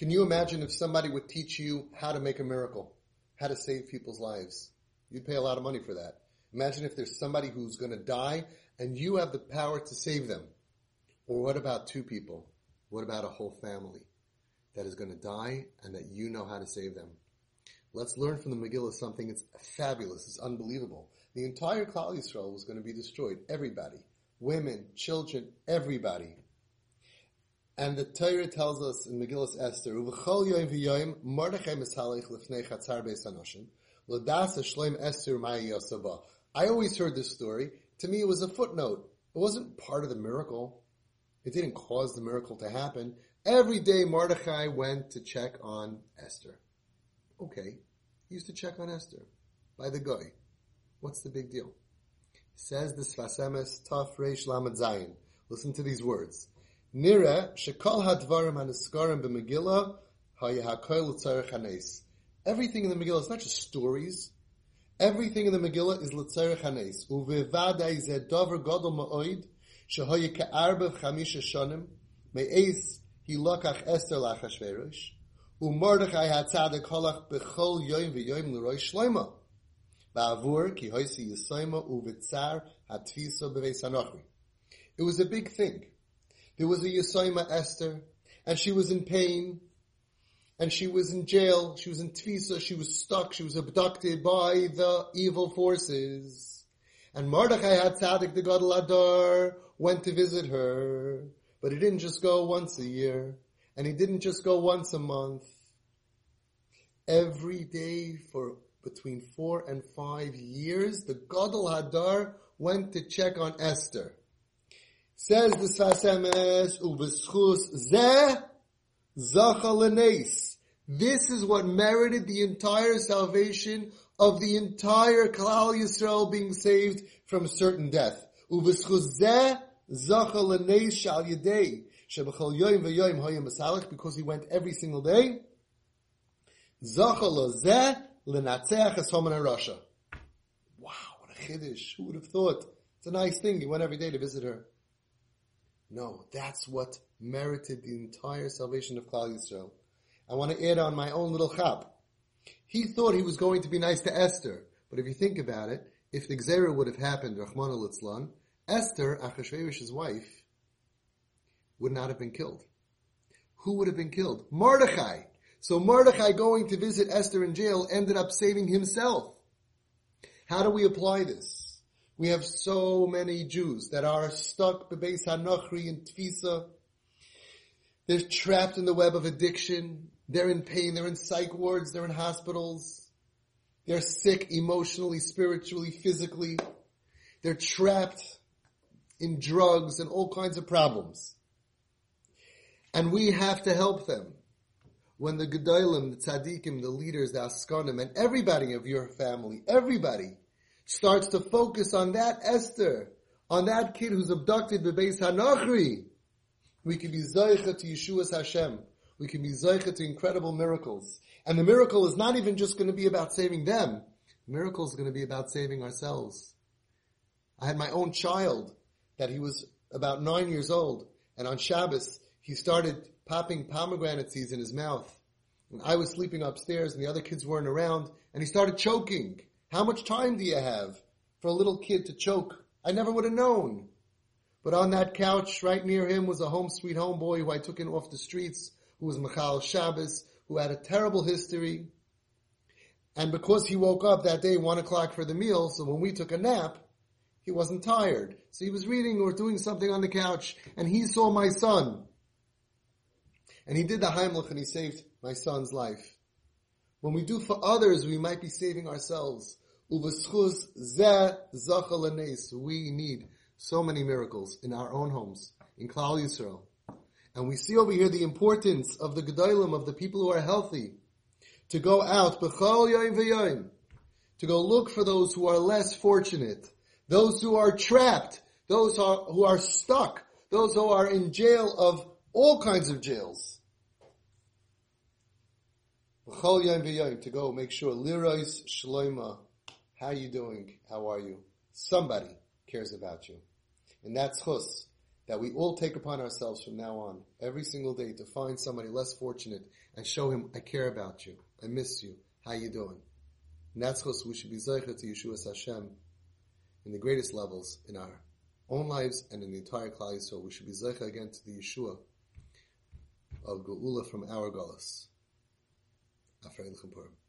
Can you imagine if somebody would teach you how to make a miracle, how to save people's lives? You'd pay a lot of money for that. Imagine if there's somebody who's going to die and you have the power to save them. Or what about two people? What about a whole family that is going to die and that you know how to save them? Let's learn from the Megillah something. It's fabulous. It's unbelievable. The entire Klal Yisrael was going to be destroyed. Everybody. Women, children, everybody. And the Torah tells us in Megillah Esther, "Uvechol yom v'yom Mordechai mishalech lifnei chatzar beis hanoshim l'das shleim Esther ma'iyosaba." I always heard this story. To me, it was a footnote. It wasn't part of the miracle. It didn't cause the miracle to happen. Every day, Mordechai went to check on Esther. Okay, he used to check on Esther by the guy. What's the big deal? Says the Sfas Emes Taf Reish Lamed Zayin. Listen to these words. Nira shekol hadvarim aniskarim b'Megillah hayahakoil l'tzarech hanes. Everything in the Megillah is not just stories. Everything in the Megillah is l'tzarech hanes. Uvevadai zeh dover godol ma'oid shehoye ke'arba chamisha shonim me'ez hilokach Esther lachashverosh u'mordechai hatzadik holach b'chol yoim v'yoim l'roi shloima ba'avur ki hoisi yisoima u'vitzar hatfisa b'veis hanochri. It was a big thing. There was a Yesoima Esther, and she was in pain, and she was in jail, she was in tfisa, she was stuck, she was abducted by the evil forces. And Mordechai had Tzaddik the Gadol Adar went to visit her, but he didn't just go once a year, and he didn't just go once a month. Every day for between four and five years, the Gadol Hadar went to check on Esther. Says the Sfas Emes, ubeschus zeh zachalenes. This is what merited the entire salvation of the entire Klal Yisrael being saved from certain death. Ubeschus zeh zachalenes shal yedei. Shebechol yoim v'yoim hoyim b'salach, because he went every single day. Zachal zeh lenatzeach es homen Horasha. Wow, what a chiddush. Who would have thought? It's a nice thing. He went every day to visit her. No, that's what merited the entire salvation of Klal Yisrael. I want to add on my own little chap. He thought he was going to be nice to Esther, but if you think about it, if the Gzera would have happened, Rahman al Esther, Achashverosh's wife, would not have been killed. Who would have been killed? Mordechai. So Mordechai going to visit Esther in jail ended up saving himself. How do we apply this? We have so many Jews that are stuck bebeis hanochri in tfisa. They're trapped in the web of addiction. They're in pain. They're in psych wards. They're in hospitals. They're sick emotionally, spiritually, physically. They're trapped in drugs and all kinds of problems. And we have to help them. When the Gedolim, the Tzaddikim, the leaders, the Askanim, and everybody of your family, everybody starts to focus on that Esther, on that kid who's abducted by Beis Hanachri, we can be Zaycha to Yeshua's Hashem. We can be Zaycha to incredible miracles. And the miracle is not even just going to be about saving them. The miracle is going to be about saving ourselves. I had my own child that he was about nine years old, and on Shabbos he started popping pomegranate seeds in his mouth. And I was sleeping upstairs, and the other kids weren't around, and he started choking. How much time do you have for a little kid to choke? I never would have known. But on that couch right near him was a home sweet home boy who I took in off the streets, who was mechalel Shabbos, who had a terrible history. And because he woke up that day one o'clock for the meal, so when we took a nap, he wasn't tired. So he was reading or doing something on the couch, and he saw my son. And he did the Heimlich and he saved my son's life. When we do for others, we might be saving ourselves. Uveschus zeh zachalanes. We need so many miracles in our own homes, in Klal Yisrael. And we see over here the importance of the Gedolim, of the people who are healthy, to go out, to go look for those who are less fortunate, those who are trapped, those who are, who are stuck, those who are in jail of all kinds of jails. To go make sure, lirois shloima, how are you doing? How are you? Somebody cares about you. And that's chus. that we all take upon ourselves from now on, every single day, to find somebody less fortunate and show him, I care about you, I miss you, how are you doing? And that's what we should be zeicher to Yeshua Hashem in the greatest levels in our own lives and in the entire Klal Yisrael. We should be zeicher again to the Yeshua of Geula from our Golas. A Freilach Purim.